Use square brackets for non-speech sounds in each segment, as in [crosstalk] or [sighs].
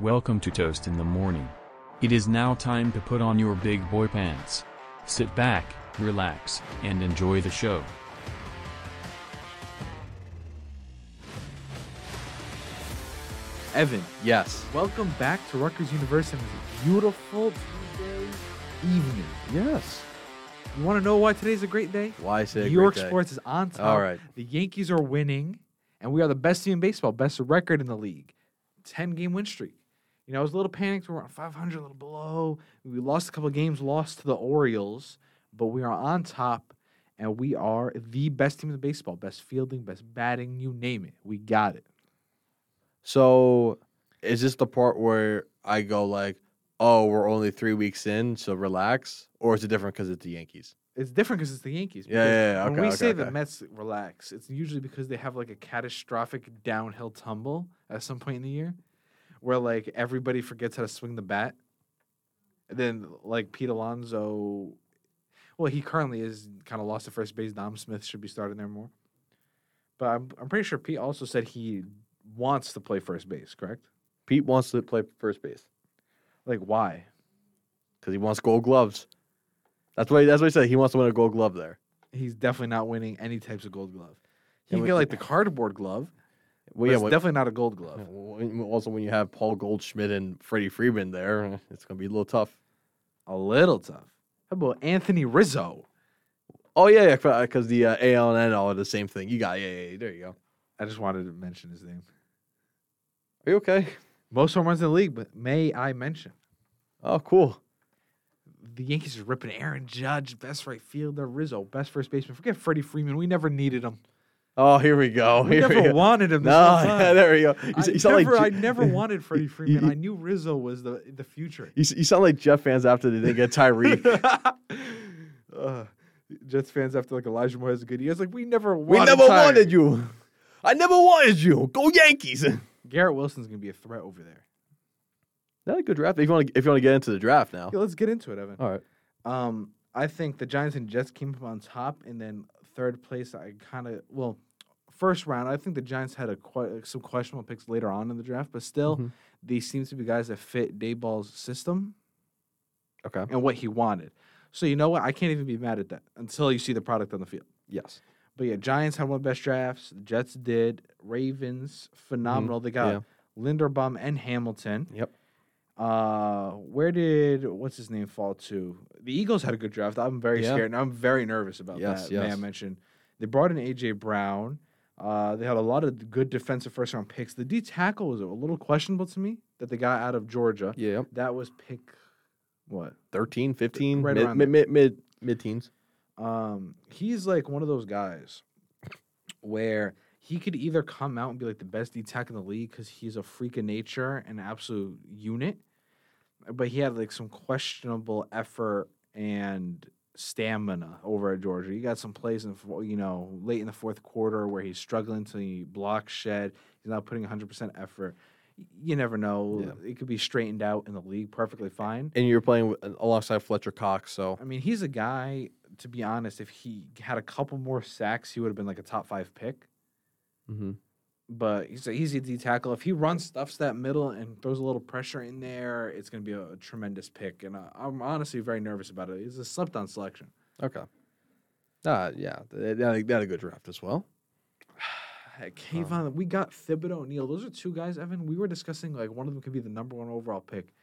Welcome to Toast in the Morning. It is now time to put on your big boy pants. Sit back, relax, and enjoy the show. Evan, Yes. welcome back to Rutgers University on this beautiful Tuesday evening. Yes. You want to know why today's a great day? Why say a New York great day? sports is on top. All right. The Yankees are winning, and we are the best team in baseball, best record in the league. 10 game win streak. You know, I was a little panicked. We're on 500, a little below. We lost a couple of games, lost to the Orioles, but we are on top, and we are the best team in baseball. Best fielding, best batting, you name it. We got it. So, is this the part where I go like, "Oh, we're only three weeks in, so relax," or is it different because it's the Yankees? It's different because it's the Yankees. Yeah, yeah, yeah, When we okay, say the. Mets relax, it's usually because they have like a catastrophic downhill tumble at some point in the year, where like everybody forgets how to swing the bat. And then like Pete Alonso, well, he currently is kind of lost to first base. Dom Smith should be starting there more. But I'm I'm pretty sure Pete also said he wants to play first base. Correct? Pete wants to play first base Like why? because he wants Gold Gloves. That's what he, that's what he said. He wants to win a Gold Glove there. He's definitely not winning any types of Gold Glove. He can get like the cardboard glove. Well, yeah. it's when- definitely not a Gold Glove. when- also, when you have Paul Goldschmidt and Freddie Freeman there, it's gonna be a little tough. A little tough. How about Anthony Rizzo? Oh yeah, yeah, because the uh, AL and NL are the same thing. You got yeah, yeah, yeah, there you go. I just wanted to mention his name. Are you okay? Most home runs in the league, but may I mention Oh, cool. the Yankees are ripping Aaron Judge, best right fielder, Rizzo, best first baseman. Forget Freddie Freeman. We never needed him. Oh, here we go. We Here we never go. wanted him. This No, [laughs] yeah, there we go. You, I, you sound never, like I never [laughs] wanted Freddie Freeman. you- I knew Rizzo was the the future. You, you sound like Jeff fans after they didn't get Tyreek. [laughs] uh, Jets fans after like Elijah Moore has a good year. It's like we never we wanted never Ty- wanted you. I never wanted you. Go Yankees. Garrett Wilson's gonna be a threat over there. That's a good draft. If you want to, if you want to get into the draft now. Yeah, let's get into it, Evan. All right. Um, I think the Giants and Jets came up on top, and then third place. I kind of well, first round. I think the Giants had a que- some questionable picks later on in the draft, but still, Mhm. these seem to be guys that fit Daboll's system Okay. and what he wanted. So you know what? I can't even be mad at that until you see the product on the field. Yes. But yeah, Giants had one of the best drafts. The Jets did. Ravens phenomenal. They got yeah. Linderbaum and Hamilton. Yep. Uh, where did what's his name fall to? The Eagles had a good draft. I'm very Yeah. scared. and I'm very nervous about Yes, that. May I mention they brought in AJ Brown. Uh, they had a lot of good defensive first round picks. The D tackle was a little questionable to me that they got out of Georgia. Yeah. That was pick what? 13, 15, Right mid, around mid, mid, mid, mid teens. Um, he's like one of those guys where he could either come out and be like the best D tackle in the league because he's a freak of nature and an absolute unit, but he had like some questionable effort and stamina over at Georgia. He got some plays in you know late in the fourth quarter where he's struggling to block shed. He's not putting 100 percent effort. You never know. Yeah. It could be straightened out in the league perfectly fine. And you're playing with, alongside Fletcher Cox, so I mean, he's a guy. To be honest, if he had a couple more sacks, he would have been like a top five pick. mhm. But he's a easy D tackle. If he runs stuffs that middle and throws a little pressure in there, it's going to be a, tremendous pick. And uh, I'm honestly very nervous about it. It's a slept on selection. okay. Uh, yeah, they, they, had a- a good draft as well. [sighs] Kayvon, we got Thibodeaux Neal. Those are two guys, Evan. We were discussing like one of them could be the number one overall pick.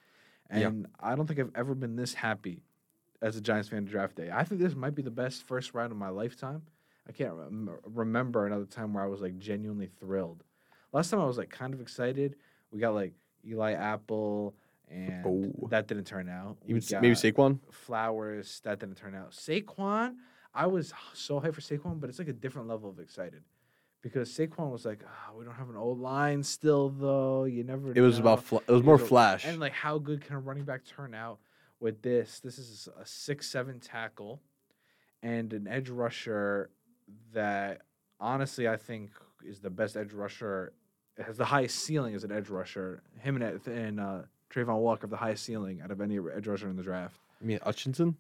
Yeah. And I don't think I've ever been this happy as a Giants fan draft day. I think this might be the best first round of my lifetime. I can't rem- remember another time where I was like genuinely thrilled. Last time I was like kind of excited. We got like Eli Apple, and Oh. that didn't turn out. Even maybe Saquon. Flowers, that didn't turn out. Saquon, I was so hyped for Saquon, but it's like a different level of excited. Because Saquon was like, "Ah, we don't have an old line still, though. You never. It was know." about fla- it was You more know, flash. And like, how good can a running back turn out with this? This is a six-seven tackle, and an edge rusher that honestly I think is the best edge rusher. Has the highest ceiling as an edge rusher. Him and and uh, Travon Walker have the highest ceiling out of any edge rusher in the draft. I mean, Hutchinson.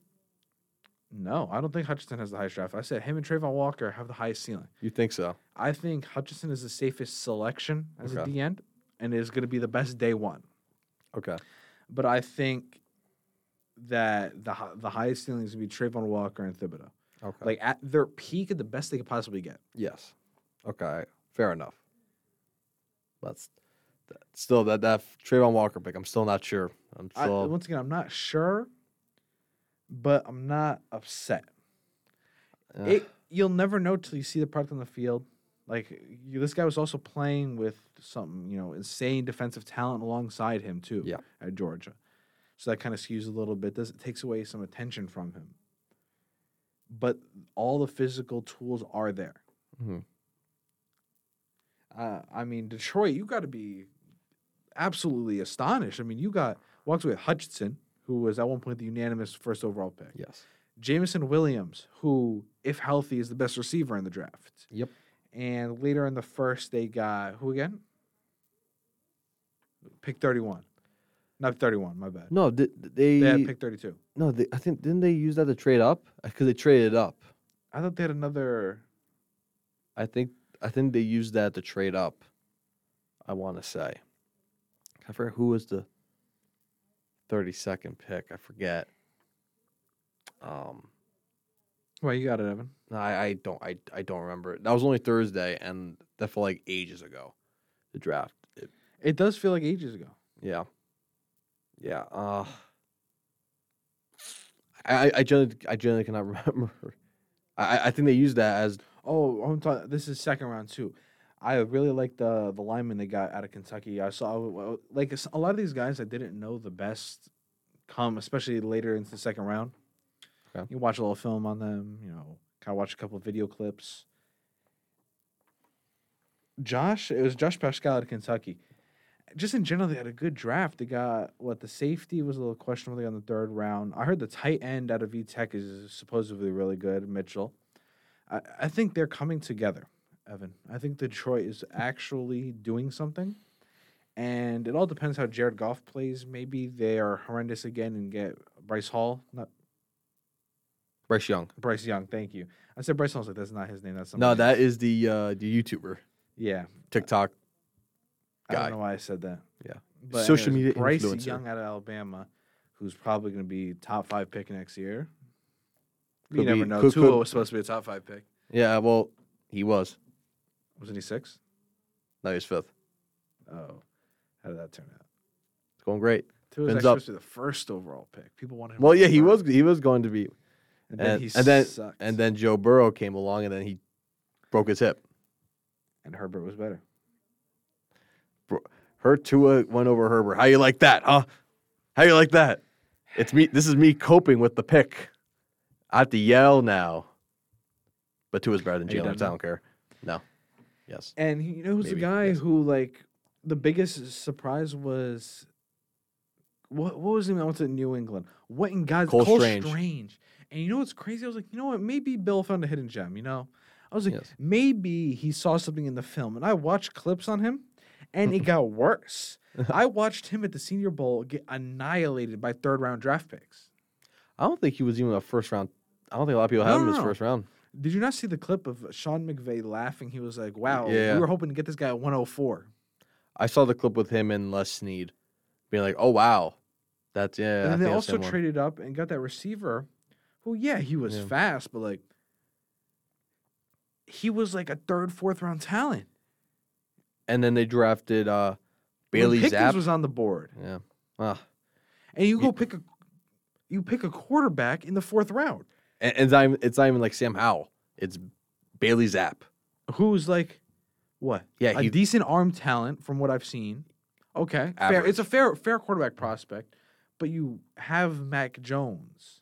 No, I don't think Hutchinson has the highest draft. I said him and Travon Walker have the highest ceiling. You think so? I think Hutchinson is the safest selection as a Okay. D end and is going to be the best day one. Okay. But I think that the the highest ceiling is going to be Travon Walker and Thibodeaux. Okay. Like at their peak at the best they could possibly get. yes. Okay. Fair enough. That's that, still that that Travon Walker pick. I'm still not sure. I'm I, once again, I'm not sure, but I'm not upset. uh, It you'll never know till you see the product on the field. Like you, this guy was also playing with some, you know, insane defensive talent alongside him too. Yeah. At Georgia, so that kind of skews a little bit. Does it takes away some attention from him? But all the physical tools are there. mhm. Uh, I mean, Detroit, you got to be absolutely astonished. I mean, you got walks with Hutchinson, who was at one point the unanimous first overall pick. Yes. Jameson Williams, who, if healthy, is the best receiver in the draft. Yep. And later in the first, they got who again? Pick 31. Not 31, my bad. No, they, They had pick 32. no, they, I think didn't they use that to trade up? Because they traded up. I thought they had another. I think I think they used that to trade up. I want to say. I forget who was the thirty second pick. I forget. Um, Well, you got it, Evan. no, I, I don't I I don't remember. it. That was only Thursday, and that felt like ages ago. The draft. It- It does feel like ages ago. yeah. Yeah. Uh, I I- generally I generally cannot [laughs] remember. I I- I think they used that as Oh, I'm talking. This is second round too. I really like the the lineman they got out of Kentucky. I saw like a lot of these guys I didn't know the best come, especially later into the second round. Okay. You watch a little film on them, you know, kind of watch a couple of video clips. Josh, it was Josh Paschal out of Kentucky. Just in general, they had a good draft. They got what the safety was a little questionable on the third round. I heard the tight end out of V Tech is supposedly really good, Mitchell. I, I think they're coming together, Evan. I think Detroit is actually doing something. And it all depends how Jared Goff plays. Maybe they are horrendous again and get Bryce Hall. Not Bryce Young. Bryce Young, thank you. I said Bryce Hall, I like, that's not his name. That's No, somebody that else." is the uh the YouTuber Yeah. TikTok. I don't know why I said that. Yeah. But Social anyways, media Bryce influencer. Young out of Alabama, who's probably going to be top five pick next year. you Could never be- know. could- Tua could- was supposed to be a top five pick. Yeah, well, he was. Wasn't he six? Now he's fifth. Oh, how did that turn out? It's going great. Tua was Fins actually up. supposed to be the first overall pick. People wanted him. Well, yeah, he was he was going to be, And then and, he and then sucked. and then Joe Burrow came along, and then he broke his hip. and Herbert was better. Hurt Tua went over Herbert. How you like that, huh? How you like that? It's me. This is me coping with the pick. I have to yell now. But Tua's better than Are Jalen. I don't care. No. Yes. And he, you know, who's the guy yes. who like the biggest surprise was what? What was his name? I went to New England. What in God's Cole Cole Strange. Strange. And you know what's crazy? I was like, you know what? Maybe Bill found a hidden gem. You know, I was like, Yes. maybe he saw something in the film. And I watched clips on him, and it [laughs] got worse. I watched him at the Senior Bowl get annihilated by third round draft picks. I don't think he was even a first round. I don't think a lot of people had No, him no, as no. first round. Did you not see the clip of Sean McVay laughing? He was like, "Wow, Yeah. we were hoping to get this guy at 104." I saw the clip with him and Les Snead being like, "Oh wow, that's yeah." I and then they also one. traded up and got that receiver who, yeah, he was Yeah. fast, but like he was like a third, fourth round talent. And then they drafted uh, Bailey Pickens Zappe. was on the board, yeah. Ah. and you go pick a you pick a quarterback in the fourth round And, and it's, not even, it's not even like Sam Howell. It's Bailey Zappe. who's like what Yeah, a he, decent arm talent from what I've seen. Okay, fair. It's a fair fair quarterback prospect, but you have Mac Jones.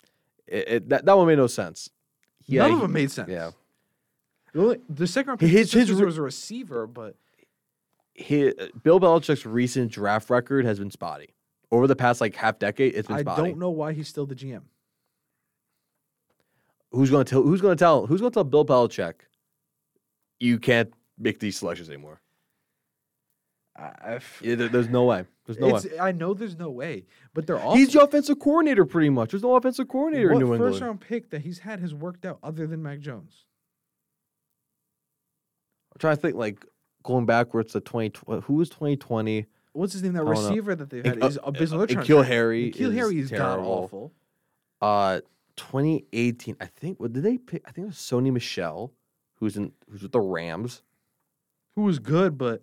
it, it- that, that one made no sense. Yeah, None of he- them made sense. yeah. The, only, the second round His- pick his his, re- was a receiver, but He, Bill Belichick's recent draft record has been spotty. Over the past like half decade, it's been spotty. I spotty. don't know why he's still the GM. Who's going to tell? Who's going to tell? Who's going to tell Bill Belichick? You can't make these selections anymore. I, Yeah, there- there's no way. There's no way. I know there's no way, but they're all. He's the offensive coordinator, pretty much. There's no offensive coordinator what in New first England. round pick that he's had has worked out other than Mac Jones. I'm trying to think, like going backwards to 2020. Who was 2020? what's his name? That don't know. receiver that they've had Uh, is abysmal. Trying to N'Keal Harry is Harry is god awful. Uh, 2018. I think. What did they pick? I think it was Sony Michel, who's in who's with the Rams. Who was good, but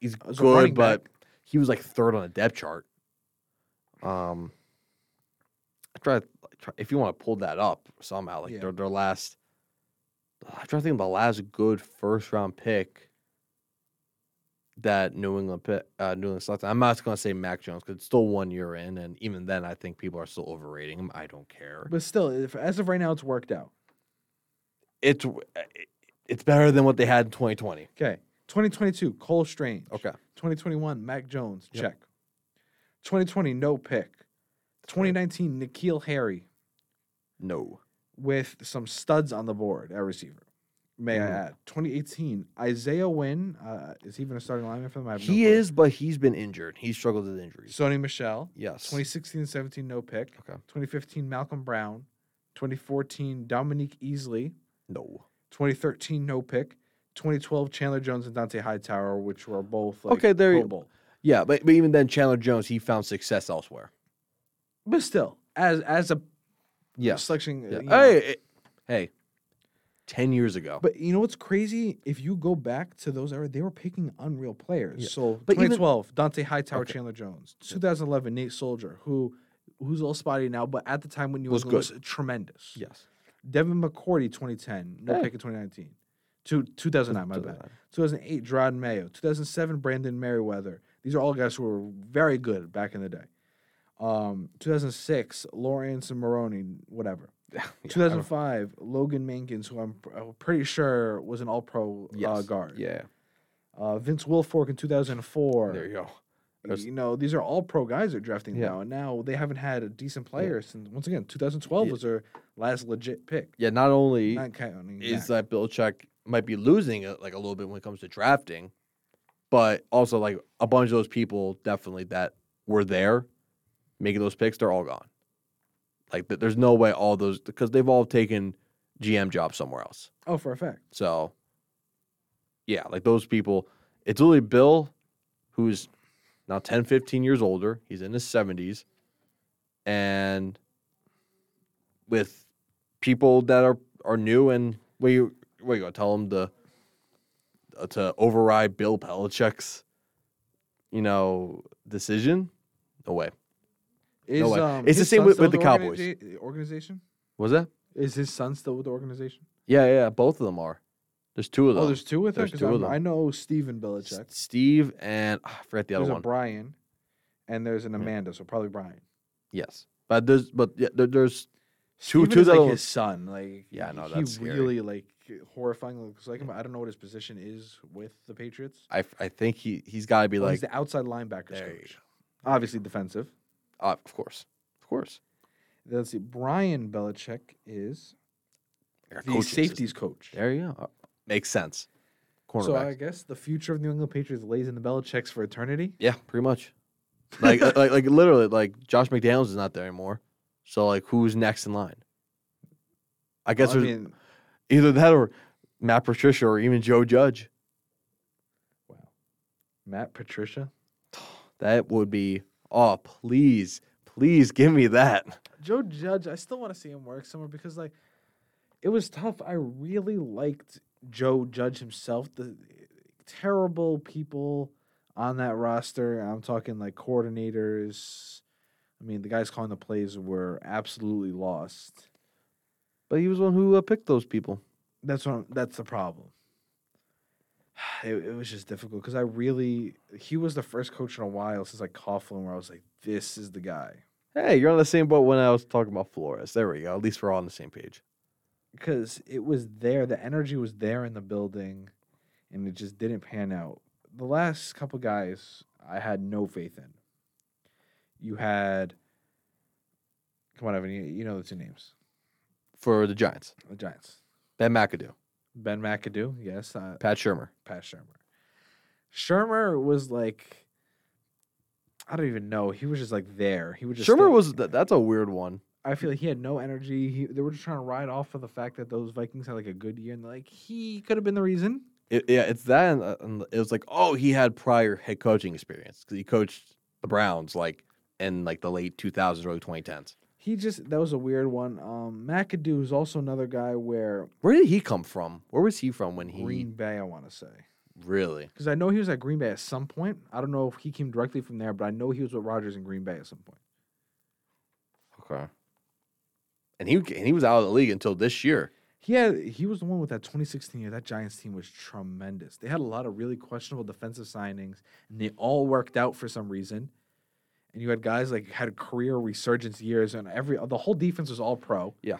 He's good, but back. he was like third on the depth chart. Um, I try, try if you want to pull that up somehow, like Yeah. their their last. I try to think of the last good first round pick that New England pick, uh, New England selected. I'm not going to say Mac Jones because it's still one year in, and even then, I think people are still overrating him. I don't care. but still, if, as of right now, it's worked out. It's it's better than what they had in 2020. Okay, 2022, Cole Strange. Okay, 2021, Mac Jones. Yep. Check. 2020, no pick. 2019, N'Keal Harry no. with some studs on the board at receiver. May I Mhm. add? 2018, Isaiah Wynn. Uh, is he even a starting lineman for them? I have no He clue. is, but he's been injured. He struggled with injuries. Sony Michel. Yes. 2016 17, no pick. Okay. 2015, Malcom Brown. 2014, Dominique Easley. No. 2013, no pick. 2012, Chandler Jones and Dont'a Hightower, which were both like Okay, there you- Yeah, but, but even then, Chandler Jones, he found success elsewhere. But still, as as a Yes. selection, uh, Yeah. you know, Hey, hey, 10 years ago. But you know what's crazy? If you go back to those era, they were picking unreal players. Yeah. So But even- 2012, Dont'a Hightower, Okay. Chandler Jones. 2011, Nate Solder, who who's a little spotty now, but at the time when you Was was, tremendous. yes. Devin McCourty, 2010, no Hey. pick in 2019. Two, 2009, my bad. 2008, Jerod Mayo. 2007, Brandon Meriweather. These are all guys who were very good back in the day. Um, 2006, Laurence and Maroney, whatever. [laughs] Yeah, 2005, Logan Mankins, who I'm, I'm pretty sure was an All Pro uh, guard. Yeah. Uh, Vince Wilfork in 2004. There you go. There's- You know, these are all pro guys they're drafting Yeah. now, and now they haven't had a decent player since once again 2012 Yeah. was their last legit pick. Yeah, not only Not counting is that Belichick might be losing it, like a little bit when it comes to drafting, but also like a bunch of those people definitely that were there making those picks, they're all gone. Like there's no way all those because they've all taken GM jobs somewhere else. oh for a fact. So yeah, like those people, it's literally Bill, who's now 10, 15 years older. He's in his 70s. And with people that are, are new and what you what you gonna tell them to uh, to override Bill Belichick's you know decision? No way. Is, way. um, It's the same with- with the Cowboys. organiza- Organization Was that? is his son still with the organization? Yeah, yeah. Both of them are. There's two of them. Oh, there's two with her. There's 'Cause two of them. I know Steven S- Belichick. Steve and ah, I forget the other There's a one. Brian, and there's an Yeah. Amanda. So probably Brian. Yes, but there's but yeah, there, there's Two- Steven two is like his son. Like Yeah, no, know, he that's scary. really like horrifying looks like him. I don't know what his position is with the Patriots. I, I think he he's got to be Well, like he's the outside linebackers you coach. Obviously defensive. Uh, of course, of course. Let's see. Brian Belichick is Our the safeties coach. There you go. Uh, Makes sense. Cornerback. So I guess the future of New England Patriots lays in the Belichicks for eternity. yeah, pretty much. Like [laughs] uh, like like literally like Josh McDaniels is not there anymore. So like who's next in line? I guess I mean, either that or Matt Patricia or even Joe Judge. wow. Matt Patricia. [sighs] That would be oh please please give me that. Joe Judge, I still want to see him work somewhere because like it was tough. I really liked Joe Judge himself. The terrible people on that roster. I'm talking like coordinators. I mean, the guys calling the plays were absolutely lost. But he was one who uh, picked those people. That's what I'm, that's the problem. [sighs] It, it was just difficult because I really he was the first coach in a while since like Coughlin where I was like, this is the guy. Hey, you're on the same boat when I was talking about Flores. There we go. At least we're all on the same page. because it was there. The energy was there in the building, and it just didn't pan out. The last couple guys, I had no faith in. You had, come on, Evan, you, you know the two names, For the Giants, the Giants. Ben McAdoo, Ben McAdoo, yes, uh, Pat Shurmur. Pat Shurmur. Shurmur was like, I don't even know. He was just like there. He was just Shurmur was th- that's a weird one. I feel like he had no energy. He, they were just trying to ride off of the fact that those Vikings had like a good year, and like he could have been the reason. It, yeah, it's that. And, uh, and it was like, oh, he had prior head coaching experience because he coached the Browns like in like the late 2000s, early 2010s. He just that was a weird one. Um, McAdoo is also another guy where Where did he come from? Where was he from when he Green Bay, I want to say, really? because I know he was at Green Bay at some point. I don't know if he came directly from there, but I know he was with Rodgers in Green Bay at some point. Okay. And he and he was out of the league until this year. He had he was the one with that 2016 year. That Giants team was tremendous. They had a lot of really questionable defensive signings, and they all worked out for some reason. And you had guys like had career resurgence years, and every the whole defense was all pro. Yeah.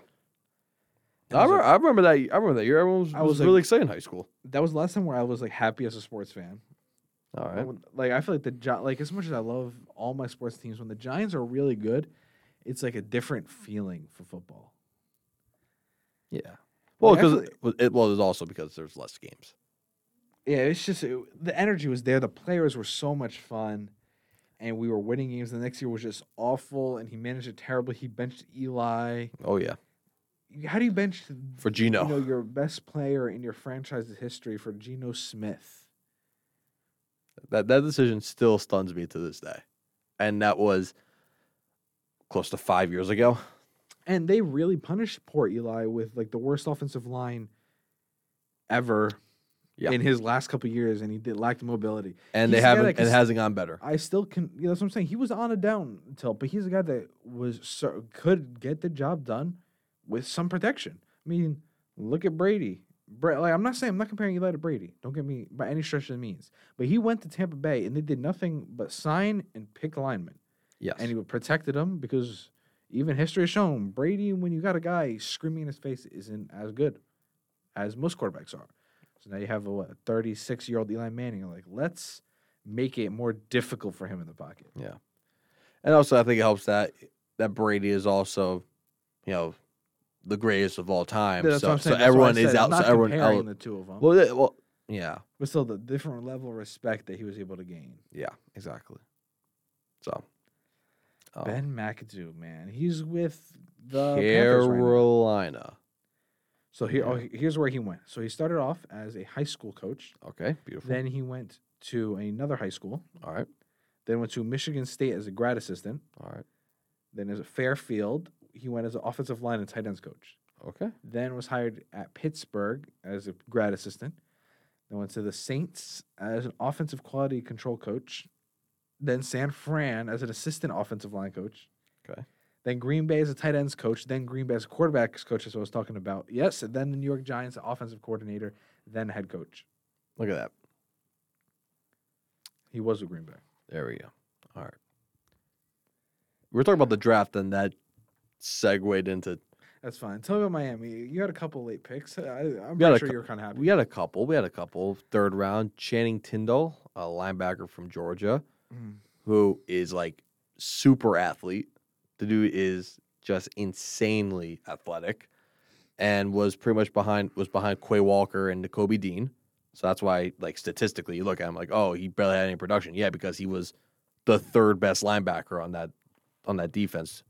I was a- remember, I remember that. I remember that year. Everyone was, I was was, like- really excited in high school. that was the last time where I was like happy as a sports fan. All right. would- Like I feel like the Gi- like as much as I love all my sports teams, when the Giants are really good, it's like a different feeling for football. Yeah. Well, Like, I because feel it, well, it's also because there's less games. Yeah, it's just it, the energy was there. The players were so much fun, and we were winning games. The next year was just awful, and he managed it terribly. He benched Eli. Oh yeah, How do you bench for Geno. you know your best player in your franchise's history for Geno Smith? That that decision still stuns me to this day, and that was close to five years ago. And they really punished poor Eli with like the worst offensive line ever Yeah. in his last couple years, and he did lacked mobility. And He's they haven't, that and it hasn't gone better. I still can. You know, that's what I'm saying. He was on a down tilt, but he's a guy that was so, could get the job done with some protection. I mean, look at Brady. Bra- like I'm not saying I'm not comparing Eli to Brady. Don't get me by any stretch of the means. But he went to Tampa Bay and they did nothing but sign and pick linemen, Yes. and he protected them because even history has shown Brady, when you got a guy screaming in his face, isn't as good as most quarterbacks are. So now you have a what, 36 year old Eli Manning. You're like, let's make it more difficult for him in the pocket. Yeah. And also, I think it helps that that Brady is also, you know, the greatest of all time. Yeah, so so saying. That's why I everyone is out. So everyone, comparing the two of them, well, yeah, well, yeah, but still the different level of respect that he was able to gain. yeah, exactly. So, um, Ben McAdoo, man, he's with the Panthers right. Carolina. So here, oh, here's where he went. So he started off as a high school coach. Okay, beautiful. Then he went to another high school. all right, Then went to Michigan State as a grad assistant. all right, Then as a Fairfield, he went as an offensive line and tight ends coach. okay. Then was hired at Pittsburgh as a grad assistant. Then went to the Saints as an offensive quality control coach. Then San Fran as an assistant offensive line coach. Okay. Then Green Bay as a tight ends coach. Then Green Bay as a quarterbacks coach, as I was talking about. Yes. And then the New York Giants offensive coordinator, then head coach. Look at that. He was with Green Bay. There we go. All right. We were talking about the draft, and that segued into. That's fine. Tell me about Miami. You had a couple late picks. I, I'm We had pretty a sure cou- you were kind of happy. We had a couple. We had a couple. Third round, Channing Tindall, a linebacker from Georgia, Mm. who is like super athlete. The dude is just insanely athletic, and was pretty much behind was behind Quay Walker and Kobe Dean. So that's why, like statistically, you look at him like, oh, he barely had any production. Yeah, because he was the third best linebacker on that on that defense.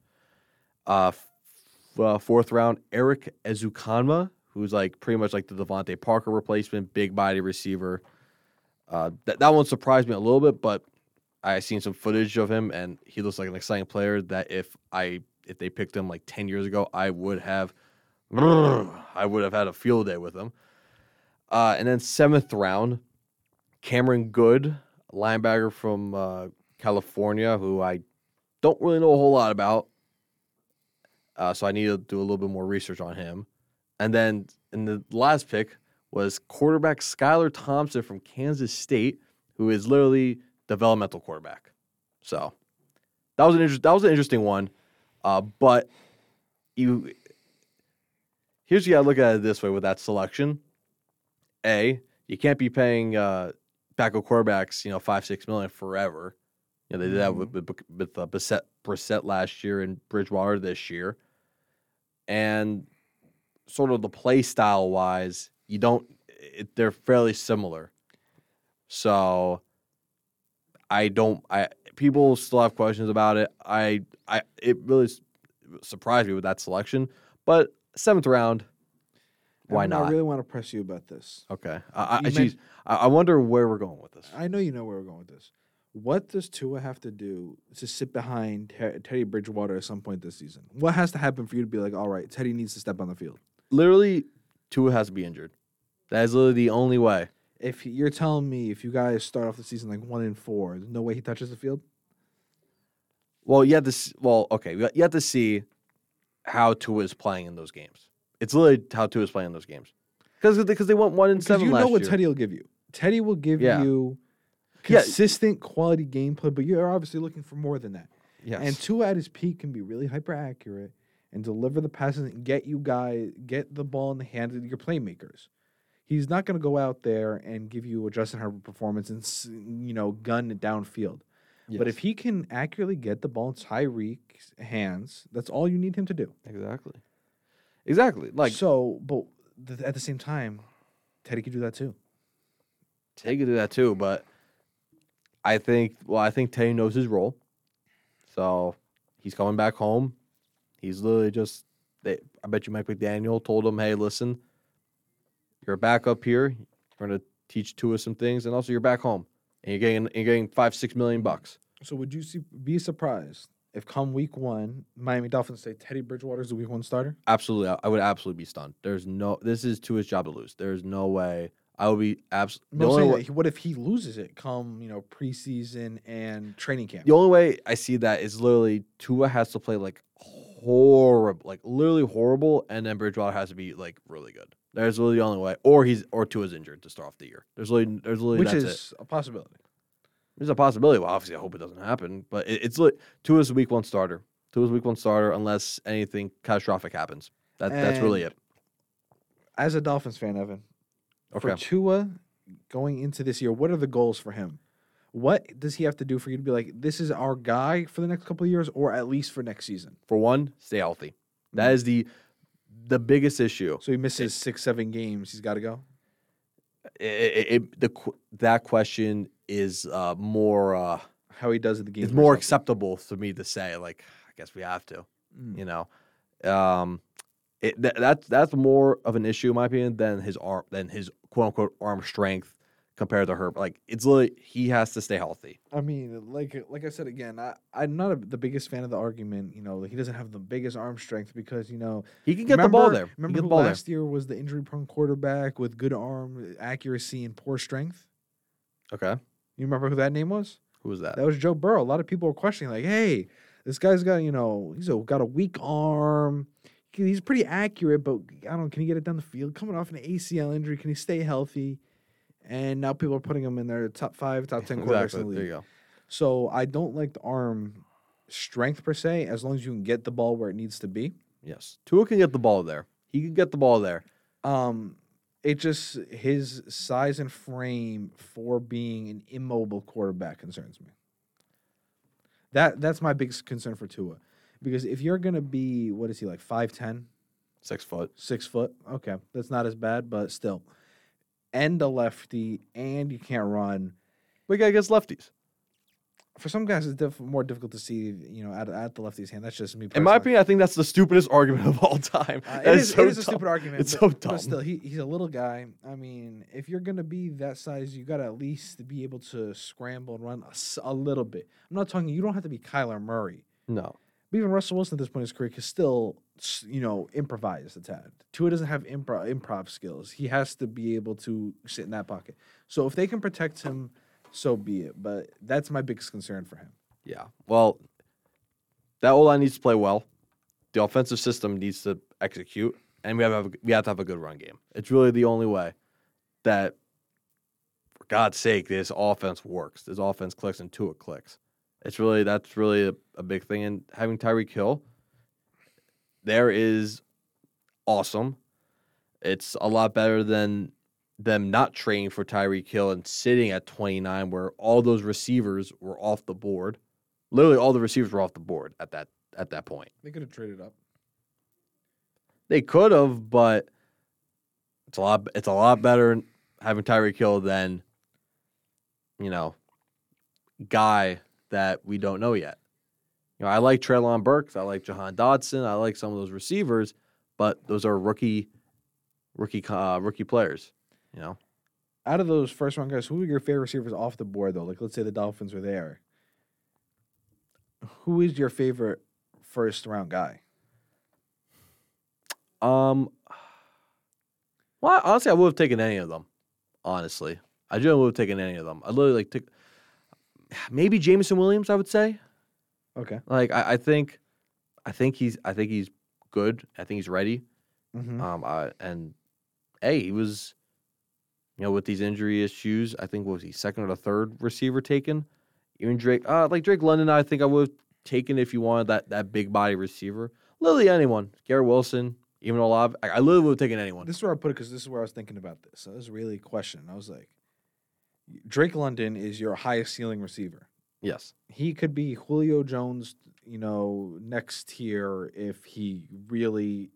Uh, f- uh fourth round, Erik Ezukanma, who's like pretty much like the DeVante Parker replacement, big body receiver. Uh, that that one surprised me a little bit, but I seen some footage of him, and he looks like an exciting player. That if I if they picked him like ten years ago, I would have, I would have had a field day with him. Uh, and then seventh round, Cameron Goode, linebacker from uh, California, who I don't really know a whole lot about. Uh, so I need to do a little bit more research on him. And then in the last pick was quarterback Skylar Thompson from Kansas State, who is literally developmental quarterback. So that was an inter- that was an interesting one. Uh, but you here's you gotta look at it this way with that selection. A, you can't be paying uh, backup quarterbacks, you know, five six million forever. You know, they did that with with, with uh, Brissett, Brissett last year and Bridgewater this year, and sort of the play style wise, you don't. It, they're fairly similar. So, I don't. I people still have questions about it. I I it really surprised me with that selection, but seventh round, Why Evan, not? I really want to press you about this. Okay. I, I, I, I wonder where we're going with this. I know you know where we're going with this. What does Tua have to do to sit behind Ter- Teddy Bridgewater at some point this season? What has to happen for you to be like, all right, Teddy needs to step on the field? Literally, Tua has to be injured. That is literally the only way. If you're telling me if you guys start off the season like one in four, there's no way he touches the field. Well, you have to. Well, okay, you have to see how Tua is playing in those games. It's literally how Tua is playing in those games. Because because they went one in seven you know what year. Teddy will give you. Teddy will give Yeah. you Yeah. consistent quality gameplay, but you're obviously looking for more than that. yes. And Tua at his peak can be really hyper accurate and deliver the passes and get you guys get the ball in the hands of your playmakers. He's not going to go out there and give you a Justin Herbert performance and you know gun it downfield. But if he can accurately get the ball in Tyreek's hands, that's all you need him to do. exactly, exactly, like so, but th- at the same time, Teddy could do that too. Teddy could do that too, but I think well, I think Teddy knows his role. So he's coming back home. He's literally just they I bet you Mike McDaniel told him, Hey, listen, you're back up here. You're gonna teach Tua some things, and also you're back home. And you're getting you're getting five, six million bucks. So would you see, be surprised if come week one, Miami Dolphins say Teddy Bridgewater is the week one starter? Absolutely, I, I would absolutely be stunned. There's no this is Tua's job to lose. There's no way I would be absolutely No, I'm saying that, what if he loses it come you know preseason and training camp? The only way I see that is literally Tua has to play like horrible, like literally horrible, and then Bridgewater has to be like really good. There's really the only way, or he's or Tua's injured to start off the year. There's literally, there's literally which that's is it. a possibility. There's a possibility. Well, obviously, I hope it doesn't happen, but it, it's lit. Tua's a week one starter. Tua's a week one starter unless anything catastrophic happens. That that's really it. As a Dolphins fan, Evan, Okay. for Tua going into this year, what are the goals for him? What does he have to do for you to be like, this is our guy for the next couple of years, or at least for next season? For one, stay healthy. That Mhm. is the the biggest issue. So he misses six, seven games. He's got to go. It, it, it- the that question is uh, more. Uh, How he does in the game. it's more acceptable for me to say like i guess we have to Mm. you know um it, that, that's that's more of an issue in my opinion than his arm than his quote unquote arm strength compared to her like it's literally he has to stay healthy I mean, uh, like uh, like I said again, I, I'm not a, the biggest fan of the argument. You know, he doesn't have the biggest arm strength because you know he can get the ball there Remember the ball there last year was the injury-prone quarterback with good arm accuracy and poor strength? okay You remember who that name was? who was that That was Joe Burrow. A lot of people were questioning, like, "Hey, this guy's got you know he's a, got a weak arm. He's pretty accurate, but I don't. know, Can he get it down the field? Coming off an ACL injury, can he stay healthy?" And now people are putting him in their top five, top ten quarterbacks exactly. in the there league. you go. So I don't like the arm strength per se, as long as you can get the ball where it needs to be. yes. Tua can get the ball there. He can get the ball there. Um, it just his size and frame for being an immobile quarterback concerns me. That that's my biggest concern for Tua, because if you're gonna be what is he like five ten, six foot. Six foot? Okay, that's not as bad, but still, and a lefty, and you can't run. we got against lefties For some guys, it's diff- more difficult to see, you know, at, at the lefty's hand. That's just me. in my opinion i think that's the stupidest argument of all time Uh, [laughs] it is, so it is a stupid argument. It's but, so dumb. But still, he, he's a little guy. I mean, if you're gonna be that size, you gotta at least be able to scramble and run a little bit. I'm not talking. You don't have to be Kyler Murray. no But even Russell Wilson at this point in his career can still, you know, improvise a tad. Tua doesn't have improv improv skills. He has to be able to sit in that pocket. So if they can protect him, so be it. But that's my biggest concern for him. Yeah. Well, that O line needs to play well. The offensive system needs to execute, and we have have we have to have a good run game. It's really the only way that, for God's sake, this offense works. This offense clicks and Tua clicks. It's really that's really a, a big thing. And having Tyreek Hill there is awesome. It's a lot better than them not trading for Tyreek Hill and sitting at 29 where all those receivers were off the board. Literally all the receivers were off the board at that at that point. They could have traded up. They could have, but it's a lot it's a lot better having Tyreek Hill than you know, guy that we don't know yet. You know, I like Treylon Burks, I like Jahan Dotson, I like some of those receivers, but those are rookie rookie uh, rookie players. You know, Out of those first round guys, who are your favorite receivers off the board though? Like let's say the Dolphins were there. Who is your favorite first round guy? um, well, honestly, I would have taken any of them. Honestly, I generally would have taken any of them. I literally like took maybe Jameson Williams. I would say. Okay. Like I, I think, I think he's I think he's good. I think he's ready. Mm-hmm. Um, I, and hey, he was, you know, with these injury issues, I think what was he second or the third receiver taken? Even Drake, uh, like Drake London, I think I would have taken if you wanted that that big body receiver. Literally anyone, Garrett Wilson, even Olave. I, I literally would have taken anyone. This is where I put it because this is where I was thinking about this. So this is really a question. I was like, Drake London is your highest ceiling receiver. yes, He could be Julio Jones, you know, next tier if he really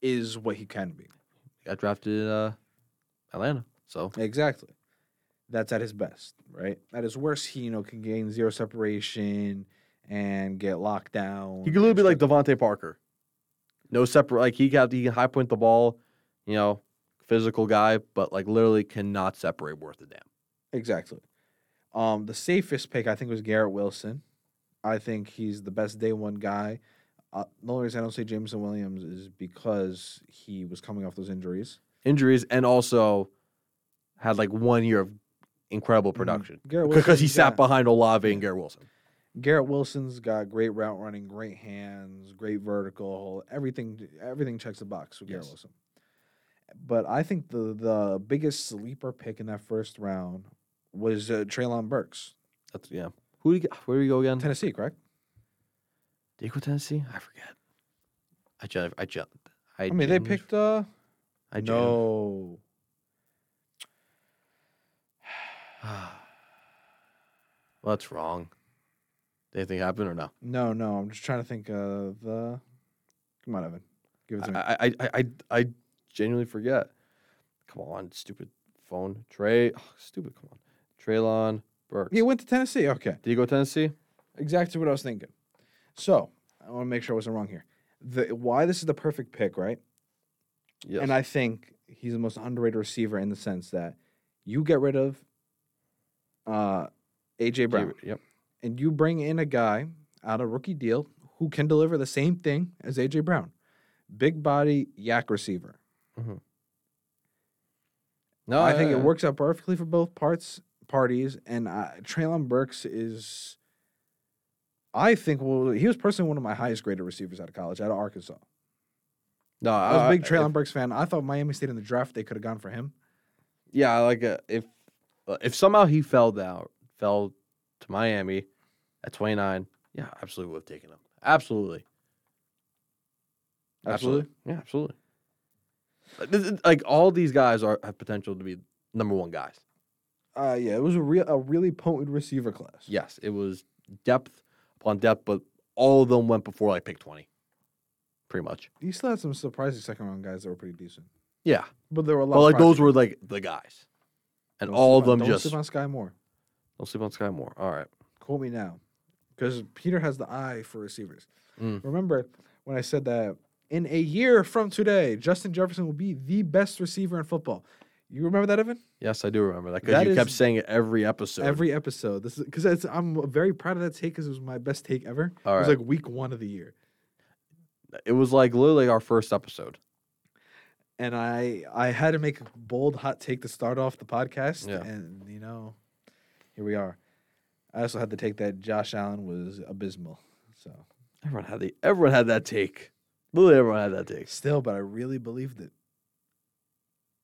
is what he can be. got drafted uh, Atlanta, so Exactly. That's at his best, right? At his worst, he you know can gain zero separation and get locked down. he could literally be like DeVante Parker. No separate, like he got he can high point the ball, you know, physical guy, but like literally cannot separate worth a damn. Exactly. Um, the safest pick I think was Garrett Wilson. I think he's the best day one guy. Uh, the only reason I don't say Jameson Williams is because he was coming off those injuries. injuries and also had like one year of incredible production Garrett because he sat got- behind Olave and Garrett Wilson. Garrett Wilson's got great route running, great hands, great vertical, everything. Everything checks the box with Garrett Wilson. But I think the the biggest sleeper pick in that first round was uh, Treylon Burks, That's yeah. Who do you, where do you go again? Tennessee, correct? Did you go Tennessee? I forget. I ju- I ju- I, I mean, they picked. uh I No, [sighs] well, that's wrong. Did anything happen or no? no, no. I'm just trying to think of the. Come on, Evan, give it to me. I, I, I, I, I genuinely forget. Come on, stupid phone. Trey, oh, stupid. Come on, Treylon Burks. he went to Tennessee. Okay. Did he go Tennessee? exactly what I was thinking. So I want to make sure I wasn't wrong here. The why this is the perfect pick, right? Yes. And I think he's the most underrated receiver in the sense that you get rid of uh, AJ Brown Yep. and you bring in a guy out of rookie deal who can deliver the same thing as AJ Brown, big body YAC receiver. No, I think yeah, it works out perfectly for both parts parties. And uh, Treylon Burks is, I think, well, he was personally one of my highest graded receivers out of college, out of Arkansas. No, I was a big if- Treylon Burks fan. I thought Miami State in the draft they could have gone for him. Yeah, like uh, if uh, if somehow he fell down, fell to Miami at 29, yeah, absolutely would have taken him. Absolutely. Absolutely. Yeah, absolutely. Like, this is- Like all these guys are have potential to be number one guys. Uh, yeah, it was a real, a really potent receiver class. Yes, it was depth upon depth, but all of them went before like pick 20. Pretty much. You still had some surprising second round guys that were pretty decent, Yeah. but there were a lot. But like those were like the guys. And Don't all of on- them don't just sleep on Skyy Moore. don't sleep on Skyy Moore. All right. call me now, because Peter has the eye for receivers. Mm. Remember when I said that in a year from today, Justin Jefferson will be the best receiver in football. You remember that, Evan? Yes, I do remember that because That you kept is- saying it every episode. Every episode. This is because I'm very proud of that take because it was my best take ever. All it was right. like week one of the year. It was like literally our first episode. and I I had to make a bold hot take to start off the podcast, Yeah. and you know, here we are. I also had to take that Josh Allen was abysmal. So Everyone had the everyone had that take. Literally everyone had that take. still, but I really believed it.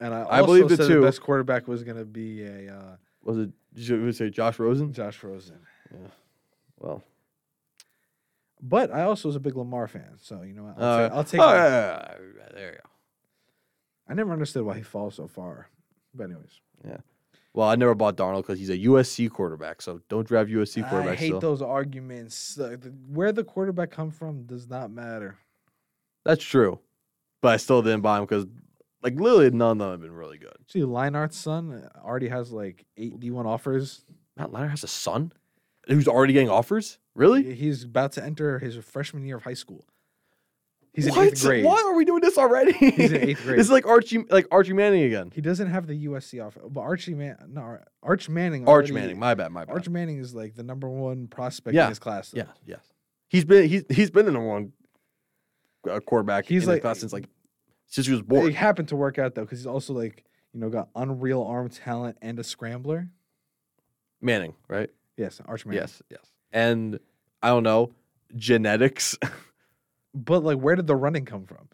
And I, I also believed it said too. The best quarterback was going to be a uh, Was it did you say Josh Rosen? Josh Rosen. Yeah. Well, But I also was a big Lamar fan, so you know what? I'll, uh, ta- I'll take. oh, yeah, yeah, there you go. I never understood why he falls so far. But anyways, Yeah. Well, I never bought Darnold because he's a USC quarterback, so don't draft USC quarterbacks. I hate still. those arguments. The- where the quarterback come from does not matter. That's true, but I still didn't buy him because, like, literally none of them have been really good. See, Leinart's son already has like eight D1 offers. Matt Leinart has a son who's already getting offers. Really? He's about to enter his freshman year of high school. He's in eighth grade. Why are we doing this already? He's in eighth [laughs] grade. This is like Archie, like Archie Manning again. He doesn't have the USC offer, but Archie Man, no, Arch Manning. Arch already- Manning. My bad. My bad. Arch Manning is like the number one prospect Yeah, in his class. though. yeah. Yes. He's been he's he's been the number one uh, quarterback. He's in his like- class since like since he was It born. happened to work out though, because he's also like you know got unreal arm talent and a scrambler. Manning, right? Yes, Arch Manning. Yes. Yes. And I don't know genetics. [laughs] but like, where did the running come from?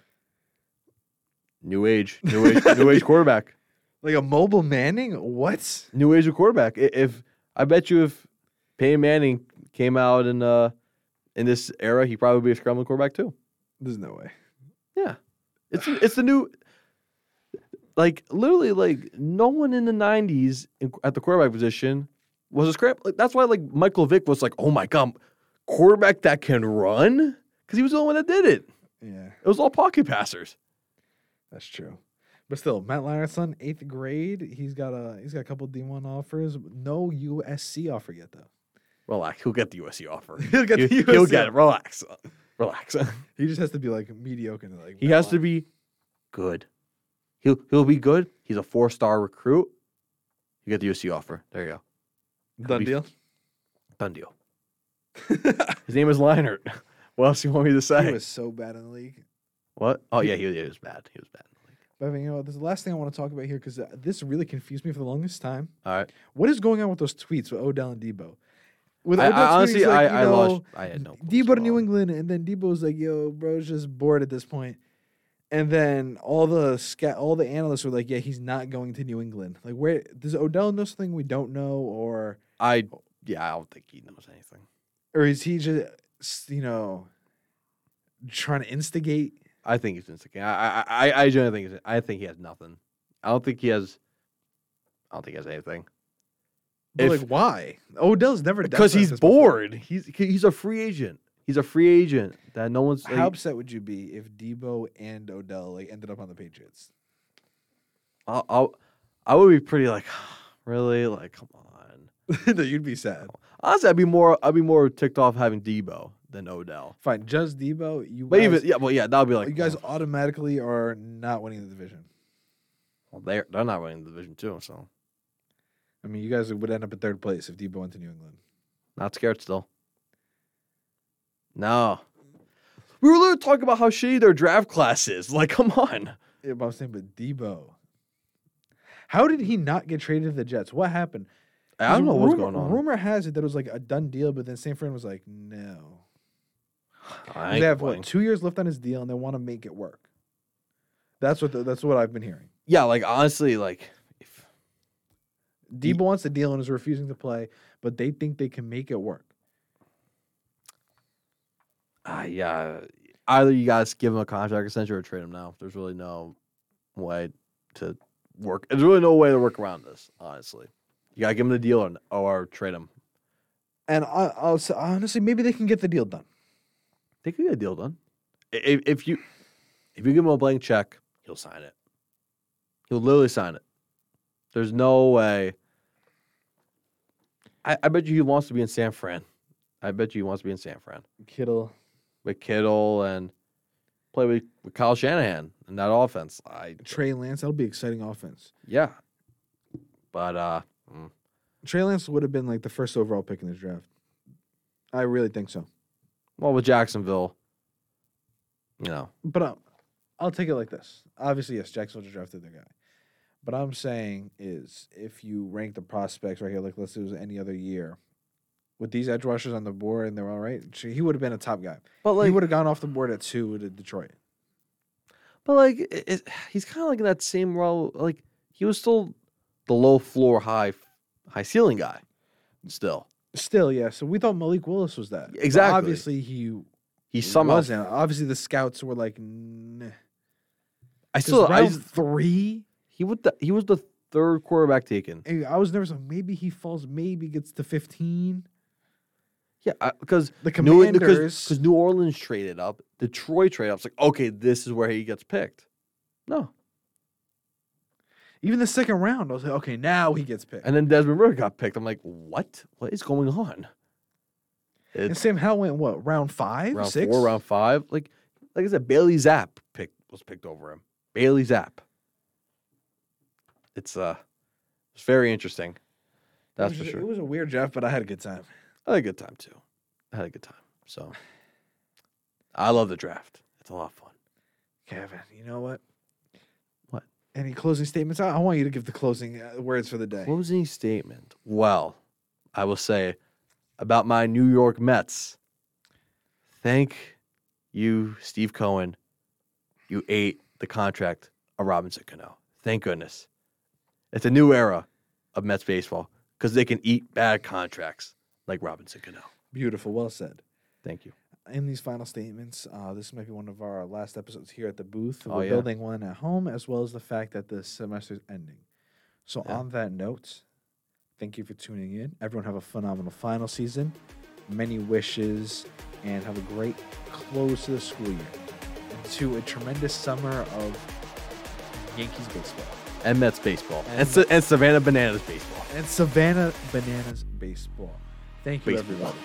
New age, new age, new age [laughs] quarterback. Like a mobile Manning? What? New age of quarterback. If I bet you if Peyton Manning came out in uh in this era, he'd probably be a scrambling quarterback too. There's no way. Yeah, it's it's the new. Like literally, like no one in the '90s in, at the quarterback position was a scramble. Like, that's why like Michael Vick was like, oh my god, quarterback that can run because he was the only one that did it. Yeah, It was all pocket passers. that's true. But still, Matt Leinart's son, eighth grade. He's got a he's got a couple D one offers. No USC offer yet though. Relax, he'll get the USC offer. [laughs] He'll get the He- He'll get it. Relax, relax. [laughs] He just has to be like mediocre. To, like he has to be good. He'll he'll be good. He's a four star recruit. You get the USC offer. There you go. done be- deal. [laughs] Done deal. [laughs] His name is Leinart. What else do you want me to say? he was so bad in the league. What? Oh yeah, he, he was bad. He was bad. But I mean, you know, what, this is the last thing I want to talk about here because uh, this really confused me for the longest time. All right. What is going on with those tweets with Odell and Deebo? With I, I, honestly, like, I, I lost. know, I had no. Deebo to New. England, and then Deebo's like, "Yo, bro's just bored at this point." And then all the sca- all the analysts were like, "Yeah, he's not going to New England." Like, where does Odell know something we don't know, or I yeah, I don't think he knows anything. or is he just you know trying to instigate? I think he's instigating. I I I, I genuinely think he's, I think he has nothing. I don't think he has. I don't think he has anything. But If- like, why? Oh, Odell's never done Because he's this before. bored. He's he's a free agent. He's a free agent that no one's. How upset would you be if Deebo and Odell like ended up on the Patriots? I'll, I'll, I would be pretty like, [sighs] really, like, come on. [laughs] no, you'd be sad. Honestly, I'd be more, I'd be more ticked off having Deebo than Odell. Fine, just Deebo. You But guys, even yeah, well, yeah, that would be like you guys oh, automatically are not winning the division. well, they're they're not winning the division too, so I mean, you guys would end up in third place if Deebo went to New England. not scared still. No, we were literally talking about how shitty their draft class is. Like, come on. Yeah, but I'm saying, but Deebo. How did he not get traded to the Jets? What happened? I don't know what's going on. Rumor has it that it was like a done deal, but then San Fran was like, no. They have playing. what two years left on his deal, and they want to make it work. That's what the, that's what I've been hearing. Yeah, like honestly, like if Deebo wants the deal and is refusing to play, but they think they can make it work. uh, yeah, either you guys give him a contract extension or trade him now. There's really no way to work. There's really no way to work around this. Honestly, you gotta give him the deal or, or trade him. And I, I'll say, honestly, maybe they can get the deal done. They could get a deal done. If, if you if you give him a blank check, he'll sign it. He'll literally sign it. There's no way. I, I bet you he wants to be in San Fran. I bet you he wants to be in San Fran Kittle. with Kittle and play with, with Kyle Shanahan in that offense. I Trey Lance, that'll be exciting offense. yeah, but uh, mm, Trey Lance would have been like the first overall pick in this draft. I really think so. well with Jacksonville, you know, But um, I'll take it like this. Obviously, yes, Jacksonville just drafted their guy. But I'm saying is if you rank the prospects right here, like let's say it was any other year, with these edge rushers on the board and they're all right, he would have been a top guy. but like, he would have gone off the board at two with Detroit. But like, it, it, he's kind of like in that same role. Like he was still the low floor, high, high ceiling guy. Still, Still, yeah. So we thought Malik Willis was that. But Exactly. obviously, he he somehow. wasn't. Obviously, the scouts were like, nah. I still, I round just- three. He would. The, he was the third quarterback taken. I was nervous. like, Maybe he falls. Maybe gets to fifteen. Yeah, uh, because The New because Commanders. because New Orleans traded up, Detroit traded up. It's like okay, this is where he gets picked. No, even the second round, I was like, okay, now he gets picked. and then Desmond Ridder got picked. I'm like, what? What is going on? And Sam Howell went what round five, round six? four, round five. Like like I said, Bailey Zappe pick was picked over him. Bailey Zappe. It's uh, it's very interesting. That's for sure. It was a weird draft, but I had a good time. I had a good time too. I had a good time. So I love the draft. It's a lot of fun. Kevin, you know what? What? Any closing statements? I, I want you to give the closing uh, words for the day. Closing statement. Well, I will say about my New York Mets. Thank you, Steve Cohen. You ate the contract of Robinson Cano. Thank goodness. It's a new era of Mets baseball because they can eat bad contracts like Robinson Cano. Beautiful. Well said. Thank you. in these final statements, uh, this might be one of our last episodes here at the booth. Oh, We're yeah. building one at home, as well as the fact that the semester's ending. So, Yeah. on that note, thank you for tuning in. Everyone have a phenomenal final season, many wishes, and have a great close to the school year, and to a tremendous summer of Yankees baseball And Mets baseball. And, And- Sa- and Savannah Bananas baseball. and Savannah Bananas baseball. Thank you, Baseball. everybody.